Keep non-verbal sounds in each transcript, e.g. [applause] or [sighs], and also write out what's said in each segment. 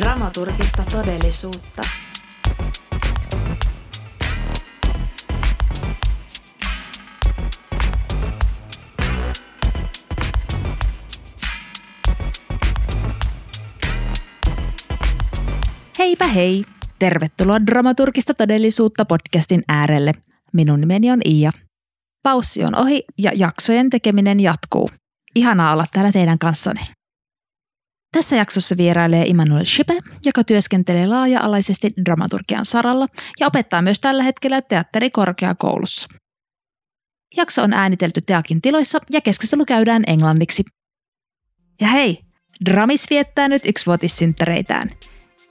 dramaturgista todellisuutta. Heipä hei! Tervetuloa Dramaturgista todellisuutta podcastin äärelle. Minun nimeni on Iia. Paussi on ohi ja jaksojen tekeminen jatkuu. Ihanaa olla täällä teidän kanssani. Tässä jaksossa vierailee Immanuel Shipe, joka työskentelee laaja-alaisesti dramaturgian saralla ja opettaa myös tällä hetkellä teatterikorkeakoulussa. Jakso on äänitelty Teakin tiloissa ja keskustelu käydään englanniksi. Ja hei, Dramis viettää nyt yksivuotissynttäreitään.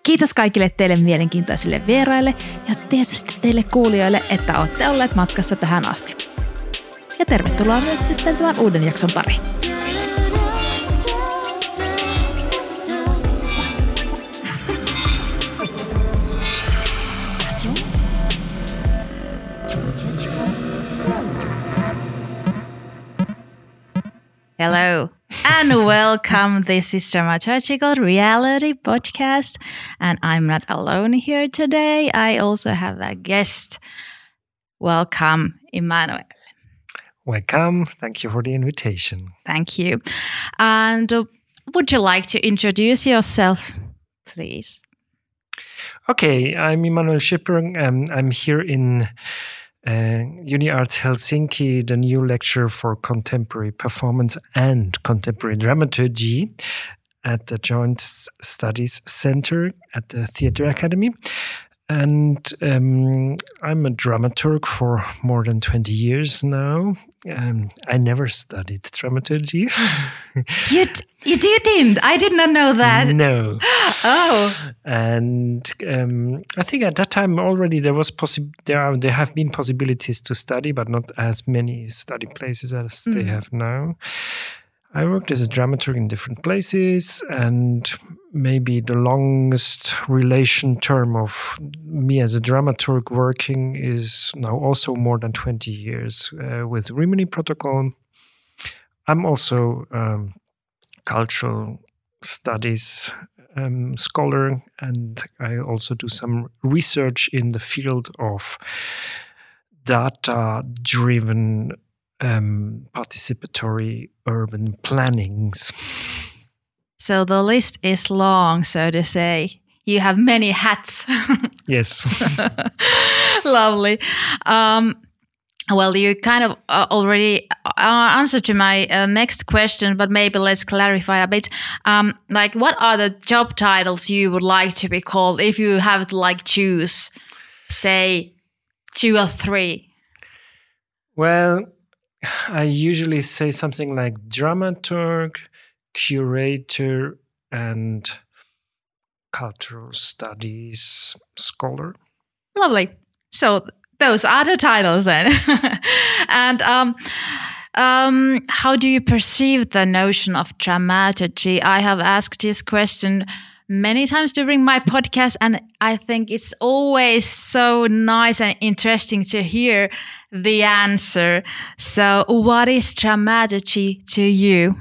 Kiitos kaikille teille mielenkiintoisille vieraille ja tietysti teille kuulijoille, että olette olleet matkassa tähän asti. Ja tervetuloa myös sitten tämän uuden jakson pariin. Hello and welcome. This is Dramaturgical Reality Podcast, and I'm not alone here today. I also have a guest. Welcome, Imanuel. Welcome. Thank you for the invitation. Thank you. And uh, would you like to introduce yourself, please? Okay, I'm Imanuel Schipper. Um, I'm here in UniArts Helsinki, the new lecturer for contemporary performance and contemporary dramaturgy at the Joint Studies Center at the Theatre Academy. And um, I'm a dramaturg for more than 20 years now. Um, I never studied dramaturgy. [laughs] you, you didn't? I did not know that. No. [gasps] oh. And um, I think at that time already there was possi- there are there have been possibilities to study, but not as many study places as mm. they have now. I worked as a dramaturg in different places, and maybe the longest relation term of me as a dramaturg working is now also more than 20 years uh, with Rimini Protokoll. I'm also um, cultural studies um, scholar, and I also do some research in the field of data driven um, participatory urban plannings. So the list is long, so to say. You have many hats. [laughs] yes. [laughs] Lovely. Um, well, you kind of uh, already uh, answered to my uh, next question, but maybe let's clarify a bit. Um, like, what are the job titles you would like to be called if you have to like choose, say, two or three? Well, I usually say something like dramaturg, curator, and cultural studies scholar. Lovely. So those are the titles then. [laughs] and um, um, how do you perceive the notion of dramaturgy? I have asked this question many times during my podcast, and I think it's always so nice and interesting to hear the answer. So, what is dramaturgy to you?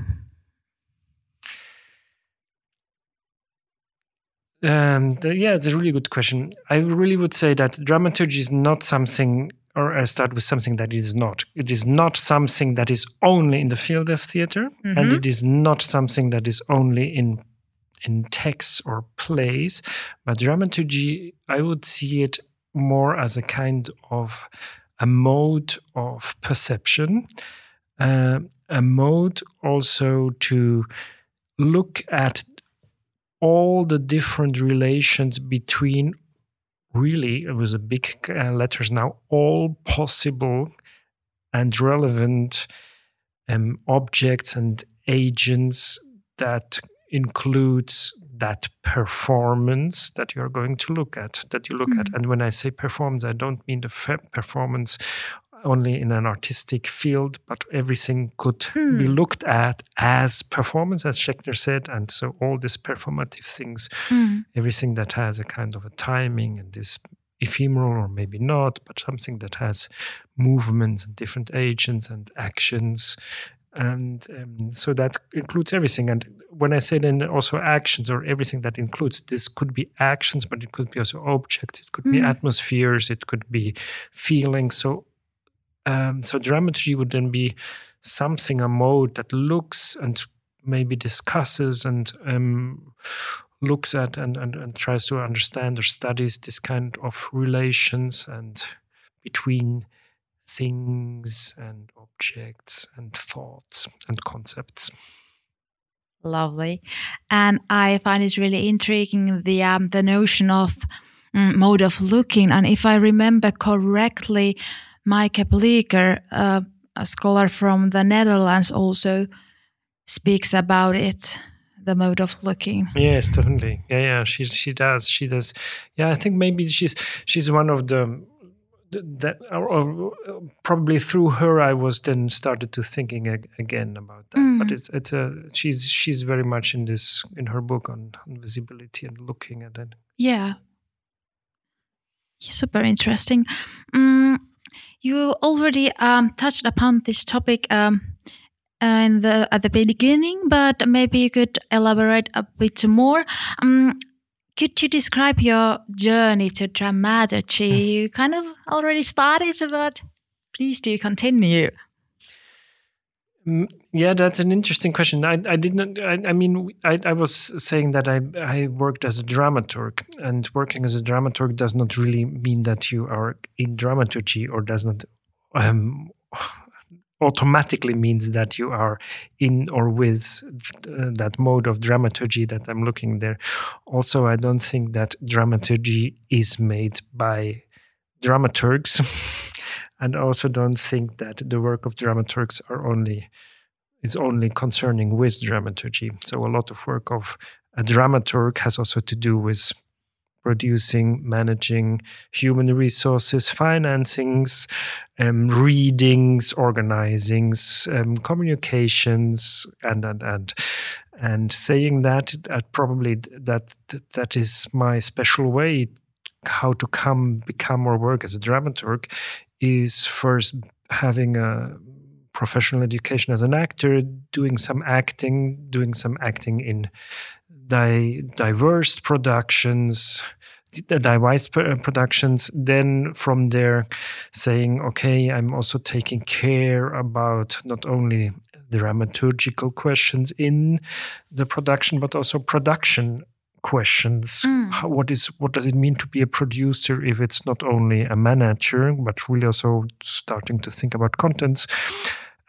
Um, the, yeah, it's a really good question. I really would say that dramaturgy is not something, or I start with something that is not. It is not something that is only in the field of theater, mm-hmm. and it is not something that is only in in texts or plays. But dramaturgy, I would see it more as a kind of a mode of perception, uh, a mode also to look at all the different relations between really it was a big uh, letters now all possible and relevant um, objects and agents that includes that performance that you're going to look at that you look mm-hmm. at and when i say performance i don't mean the performance only in an artistic field, but everything could mm. be hmm. looked at as performance, as Schechner said. And so all these performative things, mm. everything that has a kind of a timing and this ephemeral or maybe not, but something that has movements and different agents and actions and um, so that includes everything and when i say then also actions or everything that includes this could be actions but it could be also objects it could be Mm. atmospheres it could be feelings so um, so dramaturgy would then be something a mode that looks and maybe discusses and um, looks at and, and, and tries to understand or studies this kind of relations and between things and objects and thoughts and concepts. Lovely. And I find it really intriguing the um, the notion of mm, mode of looking. And if I remember correctly, Maaike Bleeker, uh, a scholar from the Netherlands, also speaks about it, the mode of looking. Yes, definitely. Yeah, yeah. She she does. She does. Yeah, I think maybe she's she's one of the that or, or probably through her I was then started to thinking ag- again about that. But Mm. it's it's a she's she's very much in this in her book on, on visibility and looking at it. Yeah. Super interesting. Mm, you already um, touched upon this topic um, in the, at the beginning, but maybe you could elaborate a bit more. Um, could you describe your journey to dramaturgy? [laughs] you kind of already started, but please do continue. Mm, Yeah, that's an interesting question. I, I did not. I, I mean, I, I was saying that I I worked as a dramaturg, and working as a dramaturg does not really mean that you are in dramaturgy, or does not um, automatically means that you are in or with uh, that mode of dramaturgy that I'm looking there. Also, I don't think that dramaturgy is made by dramaturgs. [laughs] and also don't think that the work of dramaturgs are only is only concerning with dramaturgy. So a lot of work of a dramaturg has also to do with producing, managing human resources, financings, um, readings, organizings, um, communications, and and and and saying that that probably that that is my special way how to come become or work as a dramaturg is first having a professional education as an actor, doing some acting, doing some acting in di- diverse productions, diverse productions. Then from there, saying, okay, I'm also taking care about not only the dramaturgical questions in the production, but also production questions Mm. How, what is what does it mean to be a producer if it's not only a manager but really also starting to think about contents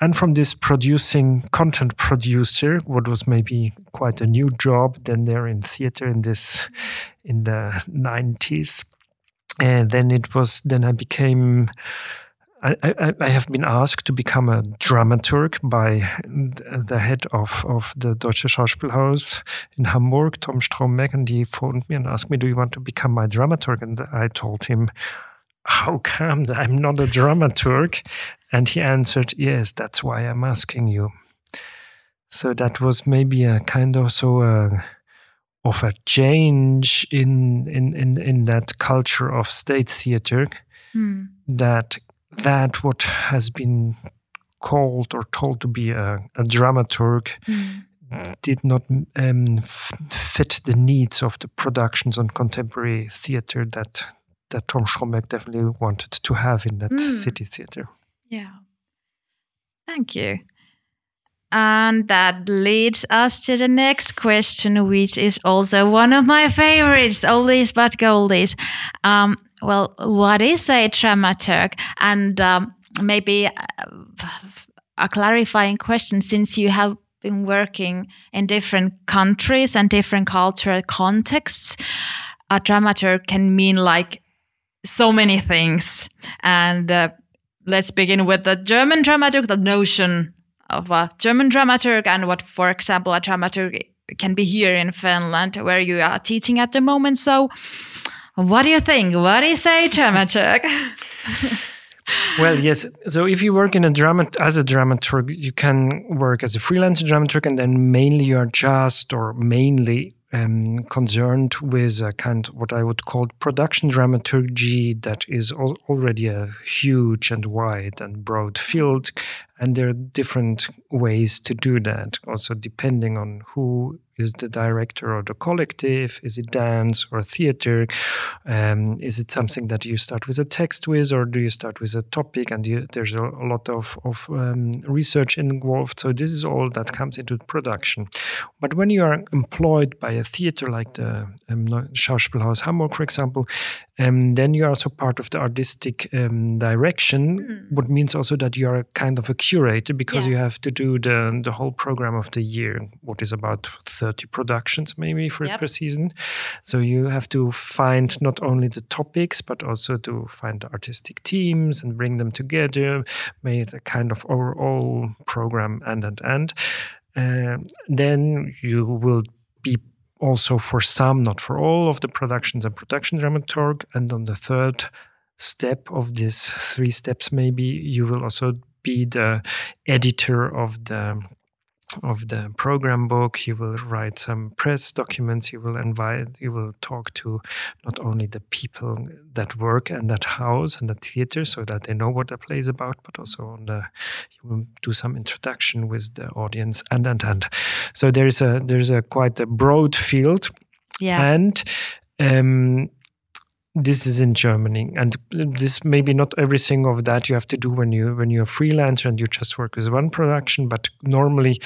and from this producing content producer what was maybe quite a new job then there in theater in this in the 90s and then it was then i became I, I, I have been asked to become a dramaturg by the head of, of the Deutsche Schauspielhaus in Hamburg, Tom Stromberg, and he phoned me and asked me, Do you want to become my dramaturg? And I told him, How come I'm not a dramaturg? And he answered, Yes, that's why I'm asking you. So that was maybe a kind of so a, of a change in, in, in, in that culture of state theater Hmm. that that what has been called or told to be a, a dramaturg Hmm. did not um, f- fit the needs of the productions on contemporary theater that that Tom Stromberg definitely wanted to have in that Mm. city theater. Yeah. Thank you. And that leads us to the next question, which is also one of my favorites, oldies but goldies. Um, well, what is a dramaturg? And um, maybe uh, a clarifying question since you have been working in different countries and different cultural contexts, a dramaturg can mean like so many things. And uh, let's begin with the German dramaturg, the notion of a German dramaturg, and what, for example, a dramaturg can be here in Finland, where you are teaching at the moment. So, what do you think? What is a dramaturg? [laughs] Well, yes. So if you work in a drama as a dramaturg, you can work as a freelance dramaturg, and then mainly you are just or mainly um, concerned with a kind of what I would call production dramaturgy that is al- already a huge and wide and broad field, and there are different ways to do that also depending on who is the director or the collective. Is it dance or theater? Um, is it something that you start with a text with or do you start with a topic? And you, there's a, a, lot of, of um, research involved. So this is all that comes into production. But when you are employed by a theater like the um, Schauspielhaus Hamburg for example um, then you are also part of the artistic um, direction mm. what means also that you are kind of a curator because yeah. you have to do the, the whole program of the year what is about 30 productions maybe for yep. per season. So you have to find not only the topics but also to find the artistic teams and bring them together, make a kind of overall program and and and. Uh, then you will be also for some, not for all of the productions, a production dramaturg, and on the third step of these three steps, maybe you will also be the editor of the of the program book. You will write some press documents. You will invite. You will talk to not only the people that work in that house and the theater, so that they know what the play is about, but also on the. You will do some introduction with the audience, and and and. So there's a there's a quite a broad field. Yeah. And um, this is in Germany, and this maybe not everything of that you have to do when you when you're a freelancer and you just work with one production. But normally,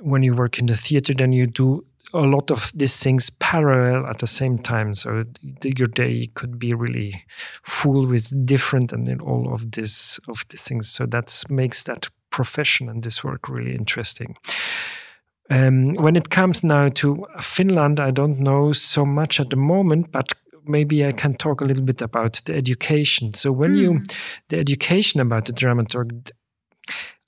when you work in the theater, then you do a lot of these things parallel at the same time. So your day could be really full with different and all of this of these things. So that makes that profession and this work really interesting. Um, when it comes now to Finland, I don't know so much at the moment, but maybe I can talk a little bit about the education. So when mm. you the education about the dramaturg,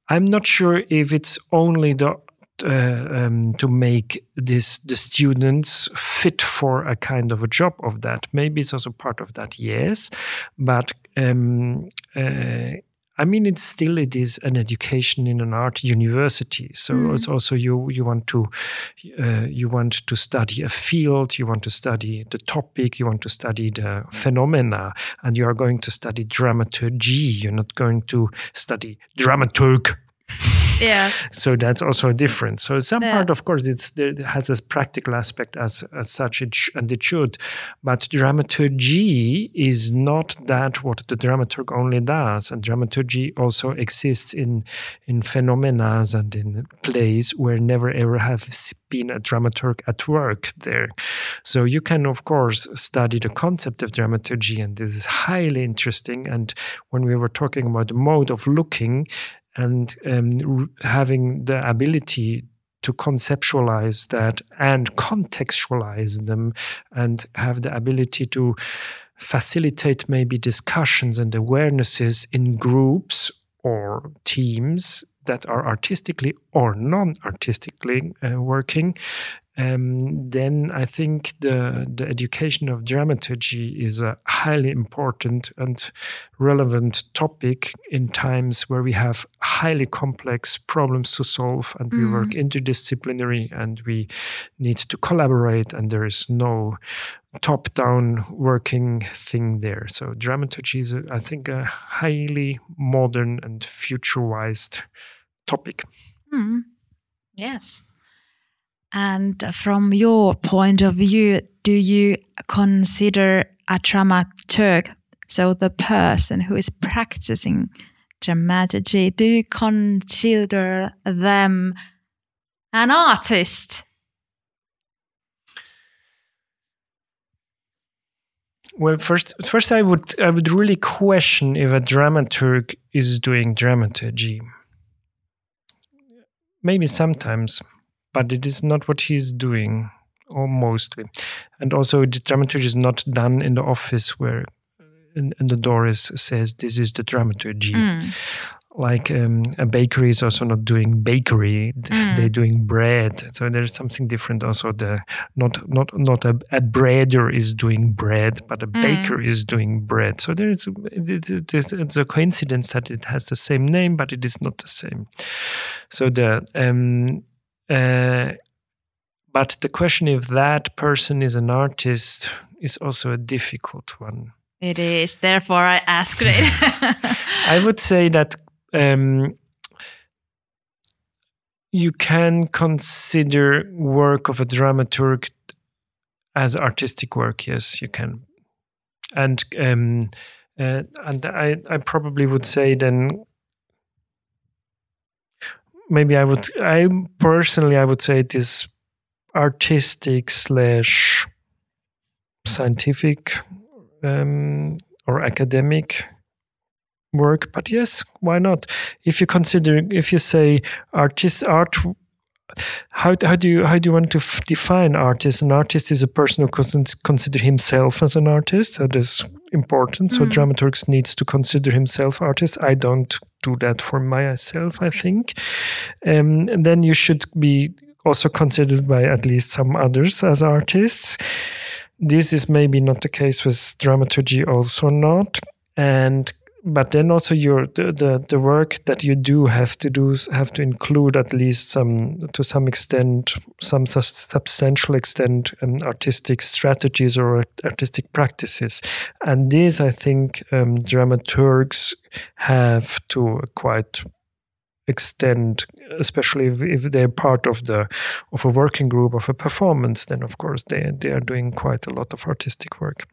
I'm not sure if it's only the uh, um, to make this the students fit for a kind of a job of that. Maybe it's also part of that, yes, but um, uh, I mean, it's still it is an education in an art university. So mm. it's also you you want to uh, you want to study a field, you want to study the topic, you want to study the phenomena, and you are going to study dramaturgy. You're not going to study dramaturg [laughs] [laughs] yeah. So that's also different. So some yeah. part of course it's it has a practical aspect as as such it sh- and it should. But dramaturgy is not that what the dramaturg only does. And dramaturgy also exists in in phenomena and in plays where never ever have been a dramaturg at work there. So you can of course study the concept of dramaturgy and this is highly interesting. And when we were talking about the mode of looking and um, having the ability to conceptualize that and contextualize them and have the ability to facilitate maybe discussions and awarenesses in groups or teams that are artistically or non artistically uh, working um, then I think the the education of dramaturgy is a highly important and relevant topic in times where we have highly complex problems to solve and we work mm. interdisciplinary and we need to collaborate and there is no top down working thing there. So dramaturgy is, I think, a highly modern and futureized topic. Mm. Yes. And from your point of view, do you consider a dramaturg, so the person who is practicing dramaturgy, do you consider them an artist? Well, first, first I would I would really question if a dramaturg is doing dramaturgy. Maybe sometimes, but it is not what he's doing, or mostly. And also, the dramaturgy is not done in the office where in, the door is, says this is the dramaturgy. Mm. Like um, a bakery is also not doing bakery; mm. they're doing bread. So there's something different. Also, the not not not a, a breader is doing bread, but a mm. baker is doing bread. So there's it, it's, it's a coincidence that it has the same name, but it is not the same. So the um, uh, but the question if that person is an artist is also a difficult one. It is. Therefore, I asked it. [laughs] I would say that um, you can consider work of a dramaturg as artistic work. Yes, you can, and um, uh, and I I probably would say then maybe I would I personally I would say it is artistic slash scientific um, or academic work but yes why not? If you consider if you say artist art how, how do you how do you want to f- define artist? An artist is a person who cons- consider himself as an artist that is important so Mm. dramaturgs needs to consider himself artist i don't do that for myself i think. Um, and then you should be also considered by at least some others as artists. This is maybe not the case with dramaturgy also not. And but then also your the, the the work that you do have to do have to include at least some to some extent some substantial extent um, artistic strategies or artistic practices. And this i think um, dramaturgs have to a quite extent especially if, if they're part of the of a working group of a performance then of course they they are doing quite a lot of artistic work.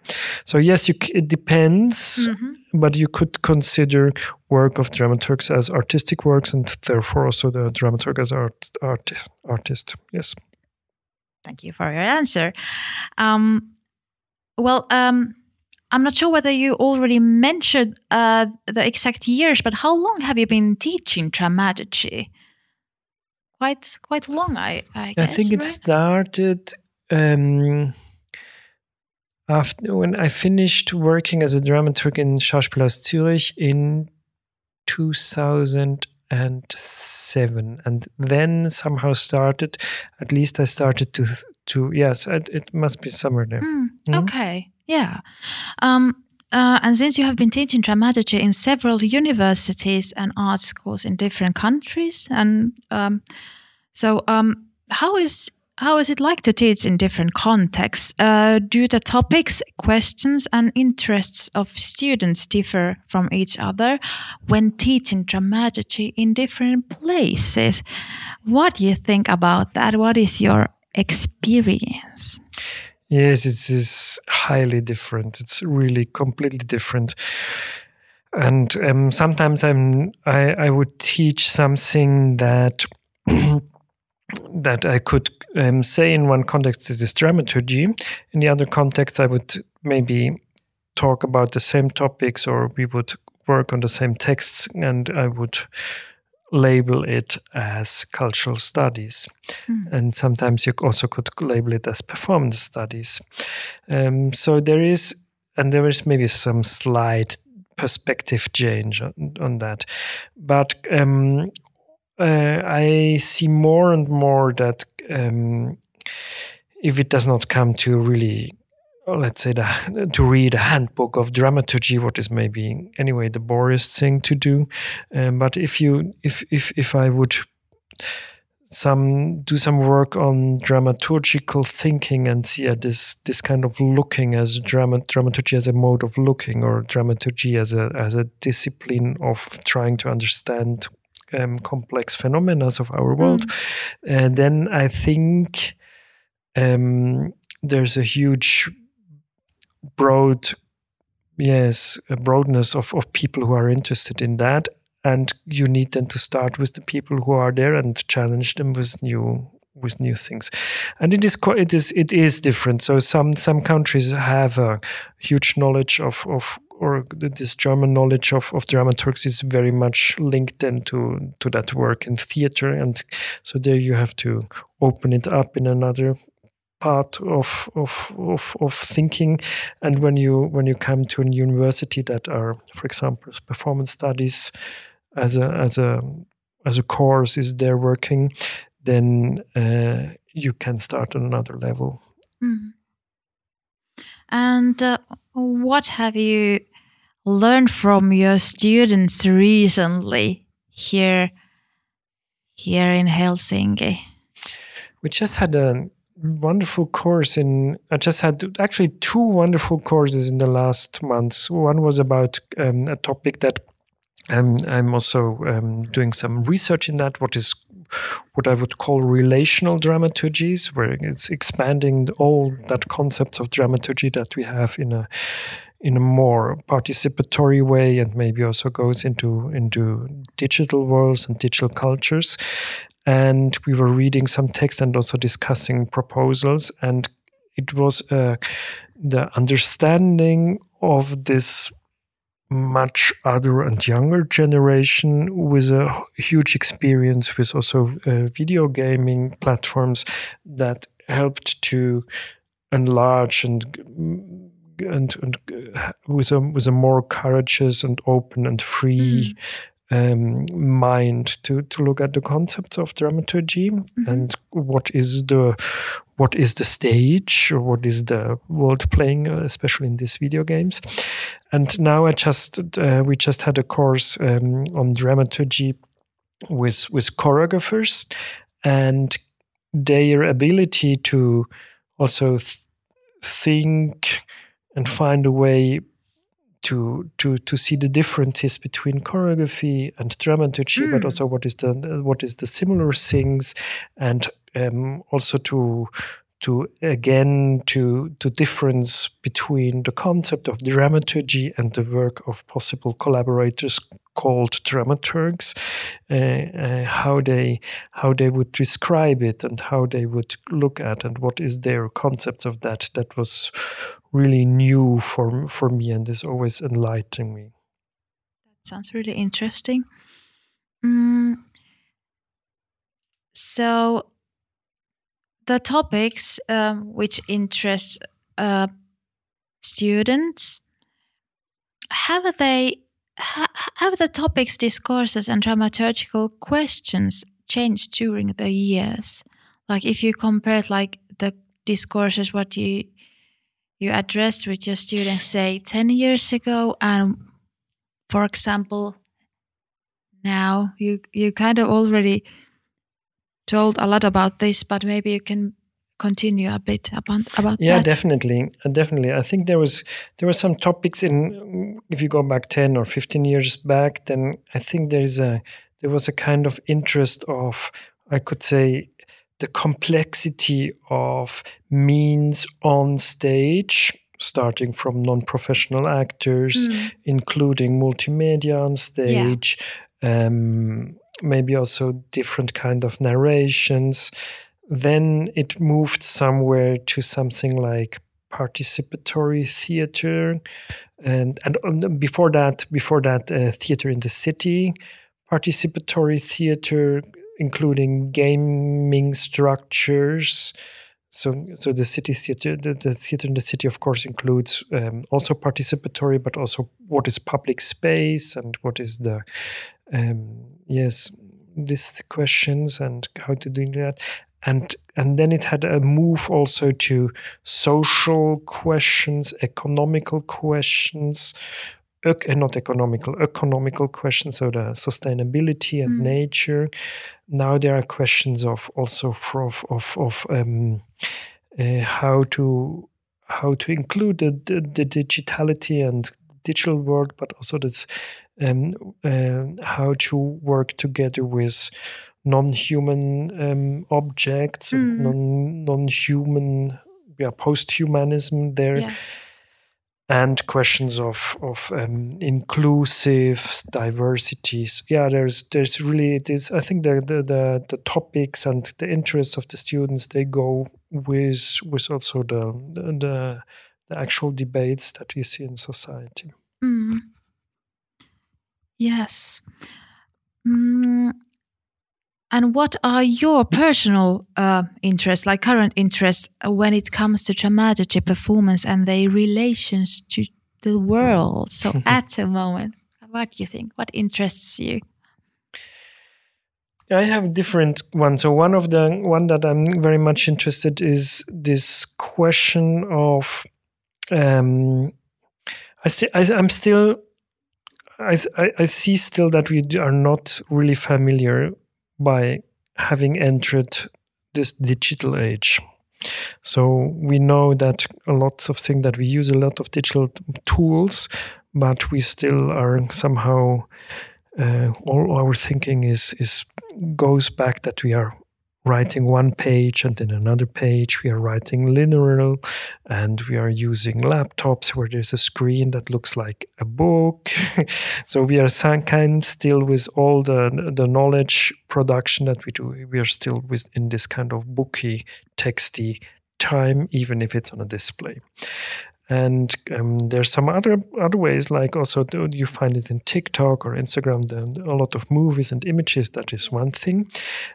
So yes you it depends but you could consider work of dramaturgs as artistic works and therefore also the dramaturg as art, art artist. Yes. Thank you for your answer. Um, well, um, I'm not sure whether you already mentioned uh, the exact years, but how long have you been teaching dramaturgy? Quite, quite long, I, I I guess. think it right? started um, after when I finished working as a dramaturg in Schauspielhaus Zürich in 2007, and then somehow started. At least I started to to yes, it, it must be somewhere there. Mm, Mhm. Okay, yeah. Um, uh, and since you have been teaching dramaturgy in several universities and art schools in different countries, and um, so um, how is how is it like to teach in different contexts? Uh, do the topics, questions, and interests of students differ from each other when teaching dramaturgy in different places? What do you think about that? What is your experience? Yes, it is highly different. It's really completely different. And um, sometimes I'm I, I would teach something that [clears throat] that I could um, say in one context is this dramaturgy. In the other context, I would maybe talk about the same topics, or we would work on the same texts, and I would label it as cultural studies. And sometimes you also could label it as performance studies. Um, so there is, and there is maybe some slight perspective change on, on that, but um, uh, I see more and more that um, if it does not come to really let's say the, to read a handbook of dramaturgy what is maybe anyway the boringest thing to do. Um, but if you if if if i would some do some work on dramaturgical thinking and see at this this kind of looking as drama dramaturgy as a mode of looking or dramaturgy as a as a discipline of trying to understand um, complex phenomena of our world and then i think um, there's a huge broad yes a broadness of, of people who are interested in that. And you need then to start with the people who are there and challenge them with new with new things. And it is quite it is it is different. So some some countries have a huge knowledge of of or this German knowledge of, of dramaturgs is very much linked then to, to that work in theater. And so there you have to open it up in another part of, of, of, of thinking. And when you, when you come to a university that are, for example, performance studies as a, as a, as a course is there working, then uh, you can start on another level. Mm. And uh, what have you learned from your students recently here here in Helsinki? We just had a wonderful course in I just had actually two wonderful courses in the last months. One was about um, a topic that um, I'm also um, doing some research in that. What is what I would call relational dramaturgies, where it's expanding all that concepts of dramaturgy that we have in a in a more participatory way, and maybe also goes into into digital worlds and digital cultures. And we were reading some text and also discussing proposals, and it was uh, the understanding of this much other and younger generation with a huge experience with also uh, video gaming platforms that helped to enlarge and and, and with a with a more courageous and open and free mm um, mind to to look at the concepts of dramaturgy mm-hmm. and what is the what is the stage or what is the world playing, uh, especially in these video games. And now I just uh, we just had a course um, on dramaturgy with with choreographers and their ability to also th- think and find a way to to to see the differences between choreography and dramaturgy, mm. but also what is the what is the similar things, and um, also to to again to to difference between the concept of dramaturgy and the work of possible collaborators called dramaturgs, uh, uh, how they how they would describe it and how they would look at and what is their concepts of that. That was really new for for me and is always enlightening me. That sounds really interesting. Mm. So the topics um, which interest uh, students have they have the topics, discourses, and dramaturgical questions changed during the years? Like if you compared like the discourses what you you addressed with your students say 10 years ago and for example now you you kind of already told a lot about this but maybe you can continue a bit about about yeah that? definitely definitely i think there was there were some topics in if you go back 10 or 15 years back then i think there is a there was a kind of interest of i could say the complexity of means on stage starting from non-professional actors mm. including multimedia on stage yeah. um, maybe also different kind of narrations then it moved somewhere to something like participatory theater and and before that before that uh, theater in the city participatory theater including gaming structures. So so the city theater the, the theater in the city of course includes um, also participatory but also what is public space and what is the um, yes these questions and how to do that and and then it had a move also to social questions, economical questions, ec- not economical, economical questions, so the sustainability and mm. nature. Now there are questions of also of of, of um, uh, how to how to include the, the, the, digitality and digital world, but also this um, uh, how to work together with non-human um, objects, mm. non non-human, yeah, post-humanism there, yes. and questions of of um, inclusive diversities. Yeah, there's there's really this. I think the, the the the topics and the interests of the students they go with with also the the, the actual debates that we see in society. Mm. Yes. Mm, and what are your personal uh, interests, like current interests, uh, when it comes to dramaturgy performance and their relations to the world? So, [laughs] at the moment, what do you think? What interests you? I have different ones. So one of the one that I'm very much interested is this question of um, I, see, I am still I, I see still that we are not really familiar by having entered this digital age. So we know that a lot of things that we use a lot of digital tools, but we still are somehow uh, all our thinking is is goes back that we are writing one page and then another page. We are writing linear and we are using laptops where there's a screen that looks like a book. [laughs] so we are kind still with all the the knowledge production that we do. We are still with in this kind of booky, texty time, even if it's on a display. And um, there's some other other ways, like also you find it in TikTok or Instagram. a lot of movies and images. That is one thing,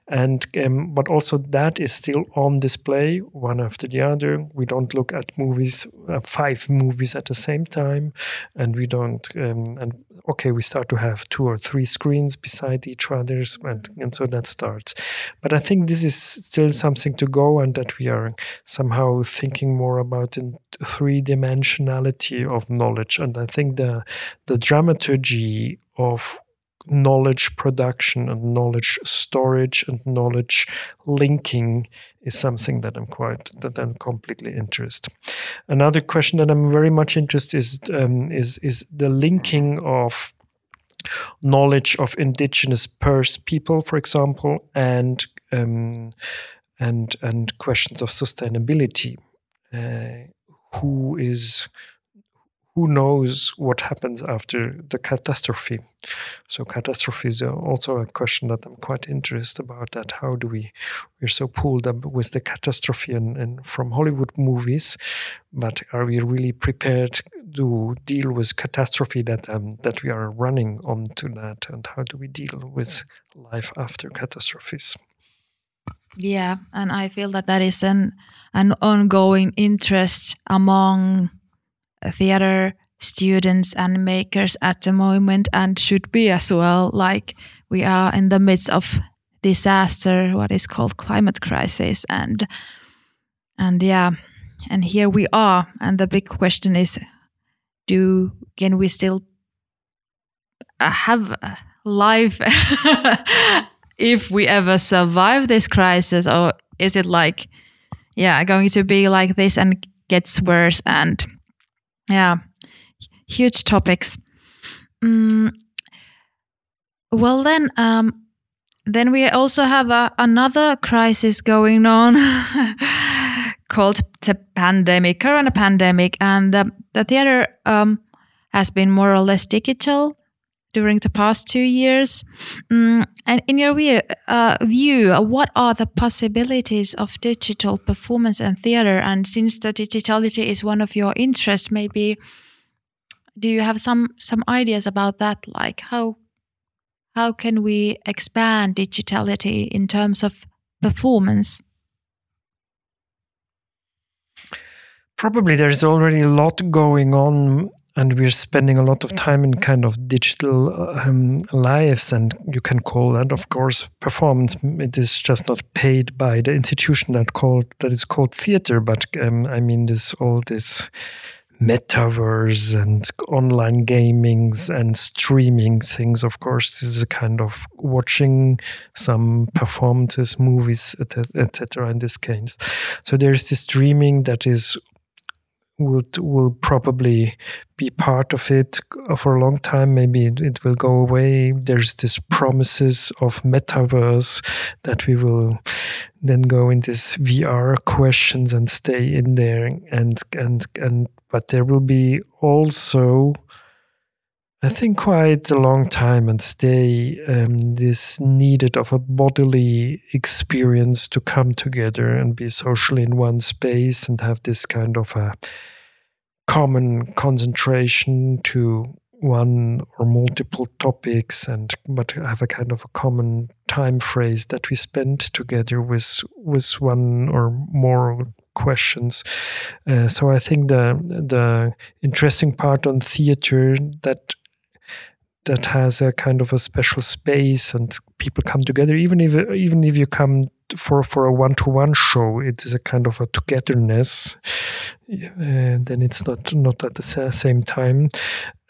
and um, but also that is still on display one after the other. We don't look at movies, uh, five movies at the same time, and we don't. Um, and okay, we start to have two or three screens beside each other's, and, and so that starts. But I think this is still something to go, and that we are somehow thinking more about in three dimensionality of knowledge. And I think the the dramaturgy of knowledge production and knowledge storage and knowledge linking is something that I'm quite that I'm completely interested. Another question that I'm very much interested is um, is is the linking of knowledge of indigenous Perth people, for example, and um, and and questions of sustainability. Uh, who is who knows what happens after the catastrophe? So catastrophe is also a question that I'm quite interested about. That how do we we're so pulled up with the catastrophe and, and from Hollywood movies, but are we really prepared to deal with catastrophe that um, that we are running onto that, and how do we deal with life after catastrophes? Yeah, and I feel that that is an an ongoing interest among theater students and makers at the moment and should be as well. Like we are in the midst of disaster what is called climate crisis and and yeah and here we are. And the big question is do can we still uh, have life [laughs] if we ever survive this crisis or is it like yeah going to be like this and gets worse and yeah, huge topics. Mm, well, then, um, then we also have a, another crisis going on [laughs] called the pandemic, current pandemic, and the, the theater um, has been more or less digital during the past two years. Mm, and in your view, uh, view, what are the possibilities of digital performance and theater? And since the digitality is one of your interests, maybe do you have some some ideas about that? Like how how can we expand digitality in terms of performance? Probably there's already a lot going on and we're spending a lot of time in kind of digital um, lives and you can call that of course performance. It is just not paid by the institution that called that is called theater but um, i mean this all this metaverse and online gamings and streaming things of course this is a kind of watching some performances movies etc in this case. So there's this streaming that is would will probably be part of it for a long time. Maybe it will go away. There's this promises of metaverse that we will then go in this VR questions and stay in there and and and but there will be also I think quite a long time and stay um, this needed of a bodily experience to come together and be socially in one space and have this kind of a common concentration to one or multiple topics and but have a kind of a common time phrase that we spend together with with one or more questions. Uh, so I think the the interesting part on theater that that has a kind of a special space and people come together. Even if even if you come for for a one-to-one show it is a kind of a togetherness. And then it's not not at the same time.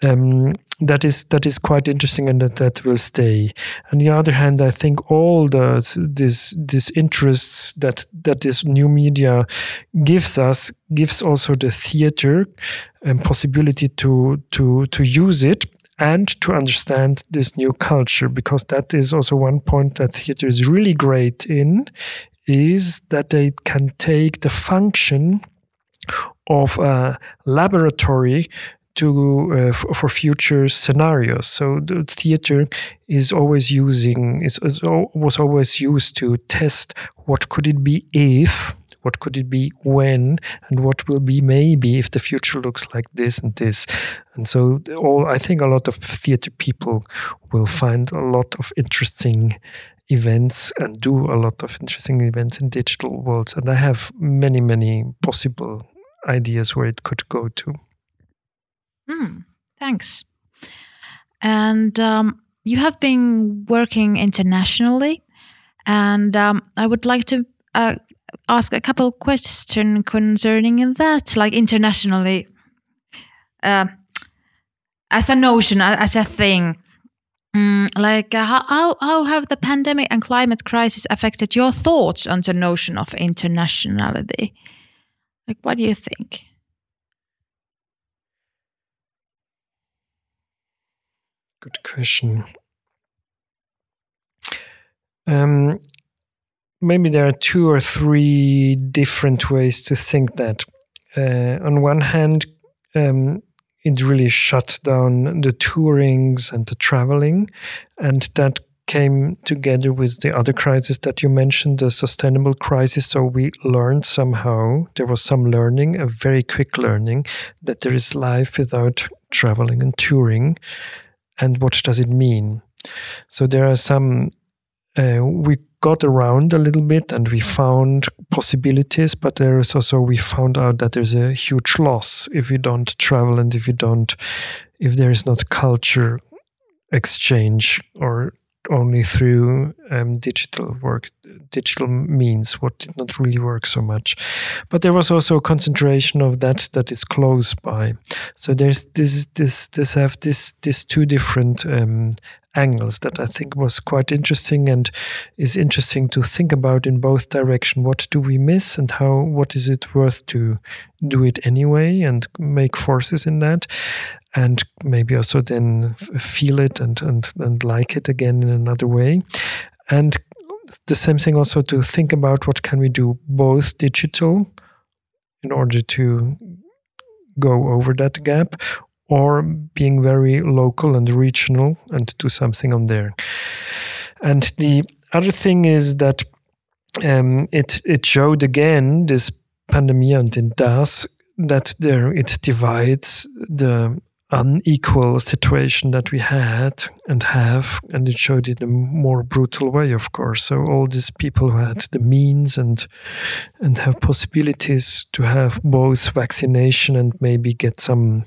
Um, that is that is quite interesting and that, that will stay. On the other hand, I think all the this this interests that that this new media gives us gives also the theater and possibility to to to use it and to understand this new culture because that is also one point that theater is really great in is that they can take the function of a laboratory to uh, f- for future scenarios. So the theater is always using is, is was always used to test what could it be if what could it be when and what will be maybe if the future looks like this and this? And so all i think a lot of theater people will find a lot of interesting events and do a lot of interesting events in digital worlds and i have many many possible ideas where it could go to. Mm, thanks. And um, you have been working internationally and um, i would like to uh, ask a couple questions concerning that, like internationally, uh, as a notion, as a thing. Mm, like uh, how how have the pandemic and climate crisis affected your thoughts on the notion of internationality? Like, what do you think? Good question. Um, maybe there are two or three different ways to think that. Uh, on one hand, um, it really shut down the tourings and the traveling, and that came together with the other crisis that you mentioned, the sustainable crisis. So we learned somehow, there was some learning, a very quick learning, that there is life without traveling and touring. And what does it mean? So there are some, uh, we got around a little bit and we found possibilities, but there is also we found out that there's a huge loss if you don't travel and if you don't if there is not culture exchange or only through um, digital work, digital means, what did not really work so much. But there was also a concentration of that that is close by. So there's this this this have this this two different um, angles that I think was quite interesting and is interesting to think about in both direction. What do we miss and how? What is it worth to do it anyway and make forces in that? And maybe also then feel it and, and, and like it again in another way. And the same thing also to think about what can we do both digital in order to go over that gap or being very local and regional and do something on there. And the other thing is that um, it it showed again this pandemic and it does that there it divides the unequal situation that we had and have, and it showed it in a more brutal way, of course. So all these people who had the means and and have possibilities to have both vaccination and maybe get some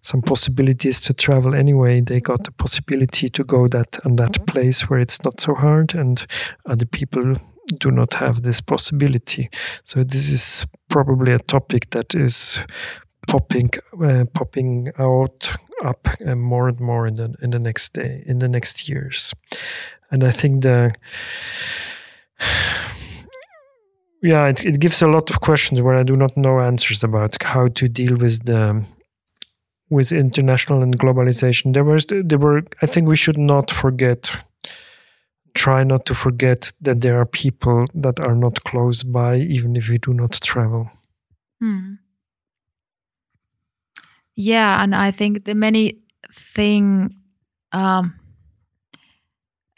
some possibilities to travel anyway. They got the possibility to go that and that mm-hmm. place where it's not so hard, and other people do not have this possibility. So this is probably a topic that is popping uh, popping out up uh, more and more in the in the next day in the next years, and I think the [sighs] yeah it, it gives a lot of questions where I do not know answers about how to deal with the with international and globalization. There was there were I think we should not forget try not to forget that there are people that are not close by even if we do not travel. Hmm. Yeah, and I think the many thing um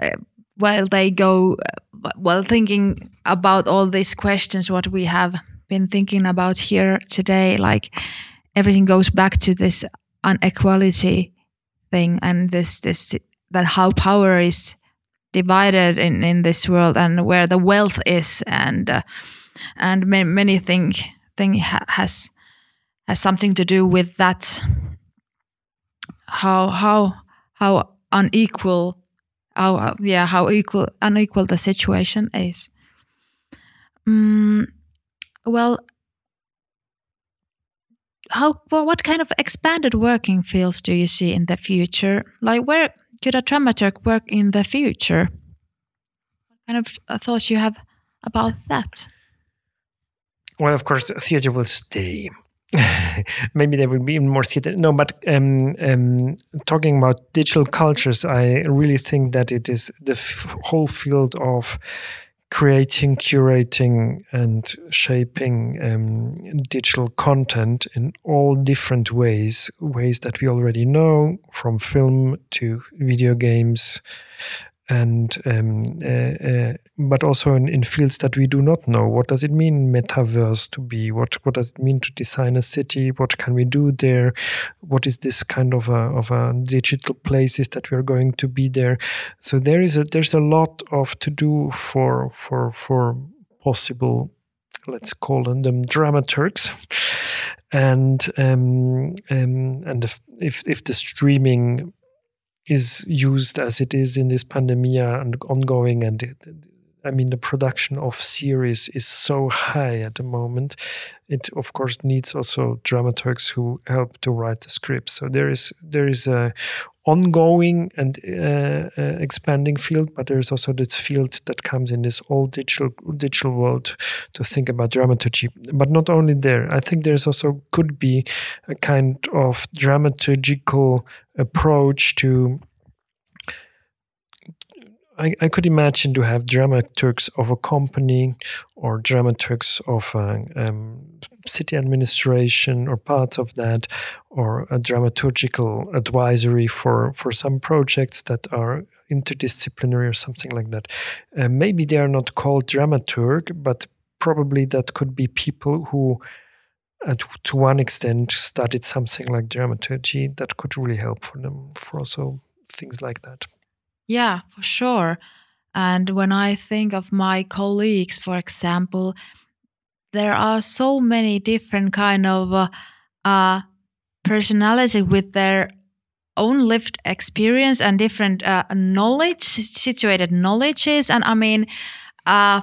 uh, while they go uh, while thinking about all these questions what we have been thinking about here today like everything goes back to this inequality thing and this this that how power is divided in in this world and where the wealth is and uh, and many, many thing thing ha has has something to do with that. How how how unequal how uh, yeah how equal unequal the situation is. Mm, well how what kind of expanded working fields do you see in the future? Like where could a dramaturg work in the future? What kind of uh, thoughts you have about that? Well, of course, theater will stay. [laughs] maybe there will be even more theater. No, but um, um, talking about digital cultures, I really think that it is the whole field of creating, curating, and shaping um, digital content in all different ways, ways that we already know, from film to video games, and um, uh, uh, but also in, in, fields that we do not know. What does it mean metaverse to be? What what does it mean to design a city? What can we do there? What is this kind of a of a digital places that we are going to be there? So there is a there's a lot of to do for for for possible let's call them, dramaturgs. And um, um, and if, if if the streaming is used as it is in this pandemic and ongoing and I mean, the production of series is so high at the moment. It of course needs also dramaturgs who help to write the scripts. So there is there is a ongoing and uh, uh, expanding field, but there is also this field that comes in this old digital digital world to think about dramaturgy. But not only there, I think there's also could be a kind of dramaturgical approach to I, I could imagine to have dramaturgs of a company or dramaturgs of a um, city administration or parts of that, or a dramaturgical advisory for, for some projects that are interdisciplinary or something like that. Uh, maybe they are not called dramaturg, but probably that could be people who, uh, to, to one extent, studied something like dramaturgy that could really help for them for also things like that. Yeah, for sure. And when I think of my colleagues, for example, there are so many different kind of uh, uh, personality with their own lived experience and different uh, knowledge, situated knowledges. And I mean, uh,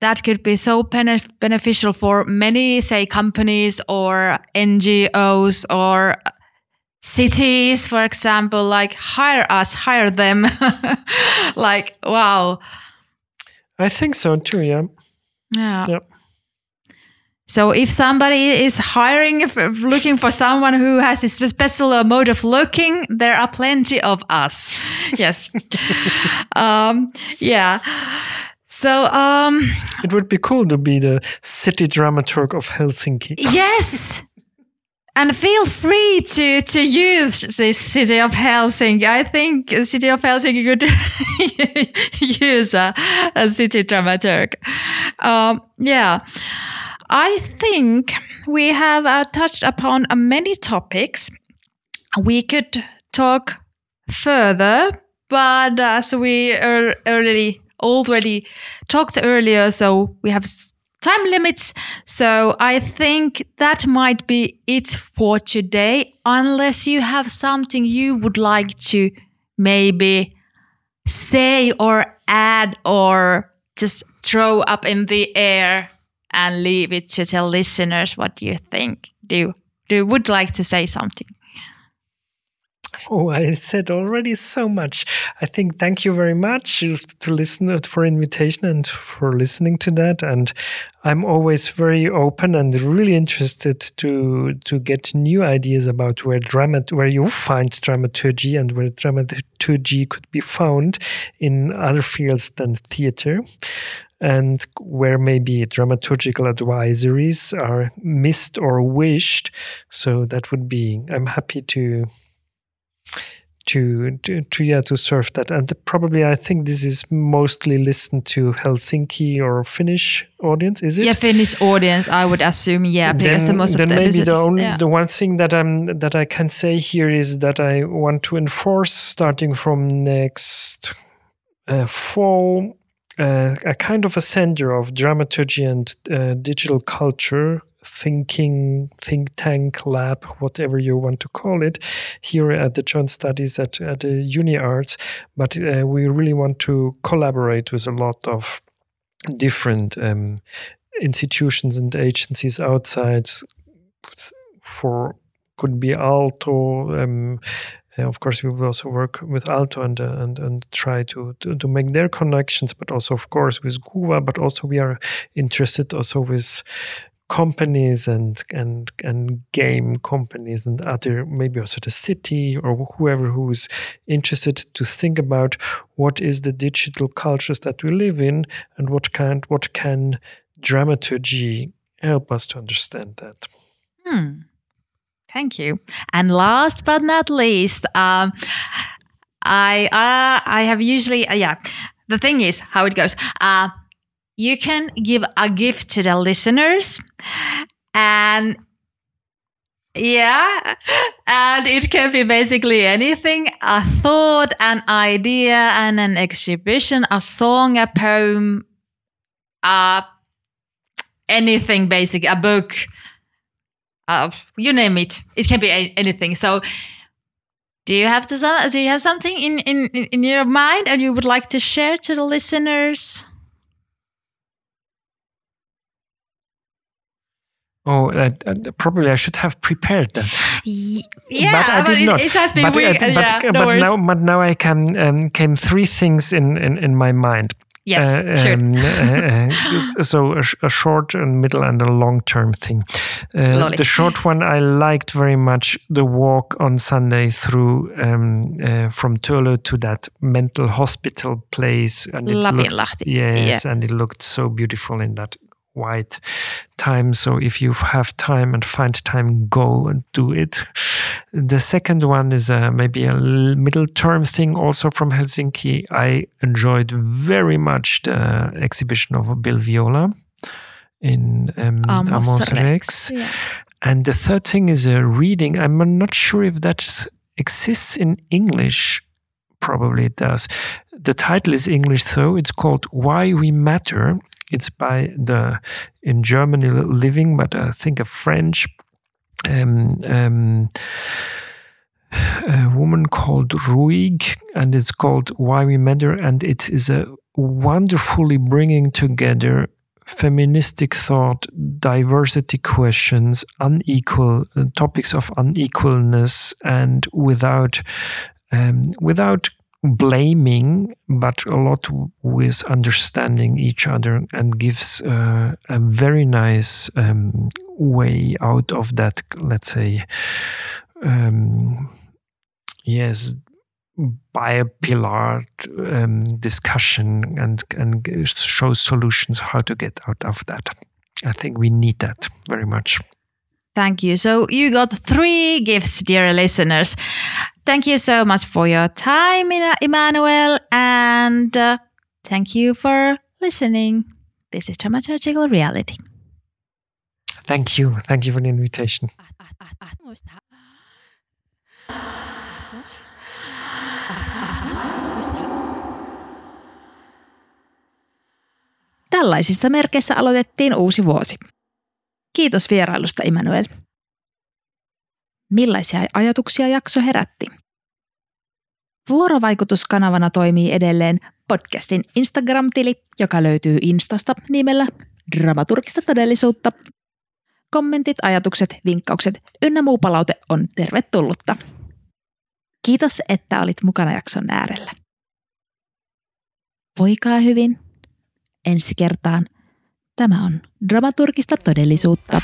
that could be so benef- beneficial for many, say, companies or NGOs or cities, for example, like hire us, hire them. [laughs] like, wow. I think so too, yeah. Yeah. yeah. So if somebody is hiring, if looking for someone who has this special mode of looking, there are plenty of us. [laughs] yes. [laughs] um, yeah. So um, it would be cool to be the city dramaturg of Helsinki. Yes. And feel free to to use the city of Helsinki. I think city of Helsinki could [laughs] use a, a city dramaturg. Um, yeah, I think we have uh, touched upon uh, many topics. We could talk further, but as we er already already talked earlier, so we have time limits. So I think that might be it for today, unless you have something you would like to maybe say or add or just throw up in the air and leave it to the listeners what you think. Do do you would like to say something? [laughs] Oh, I said already so much. I think thank you very much to listen for invitation and for listening to that. And I'm always very open and really interested to to get new ideas about where drama where you find dramaturgy and where dramaturgy could be found in other fields than theater and where maybe dramaturgical advisories are missed or wished. So that would be, I'm happy to to, to, to yeah to serve that. And probably i think this is mostly listened to helsinki or finnish audience is it? Yeah finnish audience i would assume yeah because then, the most of the maybe the, only, yeah. the one thing that i'm that i can say here is that i want to enforce starting from next uh, fall uh, a kind of a center of dramaturgy and uh, digital culture thinking think tank lab, whatever you want to call it, here at the Joint Studies at, at the Uni Arts. But uh, we really want to collaborate with a lot of different um, institutions and agencies outside for could be Aalto Um, of course, we will also work with Aalto and uh, and and try to, to, to make their connections, but also, of course, with KuvA. But also, we are interested also with companies and and and game companies and other maybe also the city or whoever who's interested to think about what is the digital cultures that we live in and what can what can dramaturgy help us to understand that. Hmm. Thank you. And last but not least, um, I uh, I have usually uh, yeah. The thing is how it goes. Uh, you can give a gift to the listeners, and yeah, and it can be basically anything: a thought, an idea, and an exhibition, a song, a poem, uh, anything basic, a book uh, you name it. It can be anything. So, do you have to do you have something in, in in your mind and you would like to share to the listeners? Oh, uh, uh, probably I should have prepared that. Yeah, but I did it, not. It has been but, weird. uh, but, yeah, uh, no but worries. now, but now I can um, came three things in in, in my mind. yes, Uh, sure. um, uh, uh, [laughs] so a, sh- a short and middle and a long term thing. Uh, the short one I liked very much the walk on Sunday through um, uh, from Töölö to that mental hospital place and it looked, yes and it looked so beautiful in that white time so if you have time and find time go and do it the second one is uh, maybe a middle term thing also from helsinki i enjoyed very much the exhibition of bill viola in um, Amos Amos Rex. Rex. Yeah. And the third thing is a reading. I'm not sure if that exists in English. Probably it does. The title is English, though. It's called Why We Matter. It's by the in Germany living, but I think a French um, um, a woman called Roig, and it's called Why We Matter, and it is a wonderfully bringing together feministic thought, diversity questions, unequal uh, topics of unequalness, and without um, without blaming, but a lot with understanding each other, and gives uh, a very nice um, way out of that. Let's say, um, yes, bipolar um, discussion and and shows solutions how to get out of that. I think we need that very much. Thank you. So you got three gifts, dear listeners. Thank you so much for your time, Emmanuel, and uh, thank you for listening. This is dramaturgical reality. Thank you. Thank you for the invitation. Tällaisissa merkeissä aloitettiin uusi vuosi. Kiitos vierailusta, Immanuel. Millaisia ajatuksia jakso herätti? Vuorovaikutuskanavana toimii edelleen podcastin Instagram-tili, joka löytyy Instasta nimellä Dramaturgista todellisuutta. Kommentit, ajatukset, vinkkaukset ynnä muu palaute on tervetullutta. Kiitos, että olit mukana jakson äärellä. Voikaa hyvin. Ensi kertaan. Tämä on dramaturgista todellisuutta.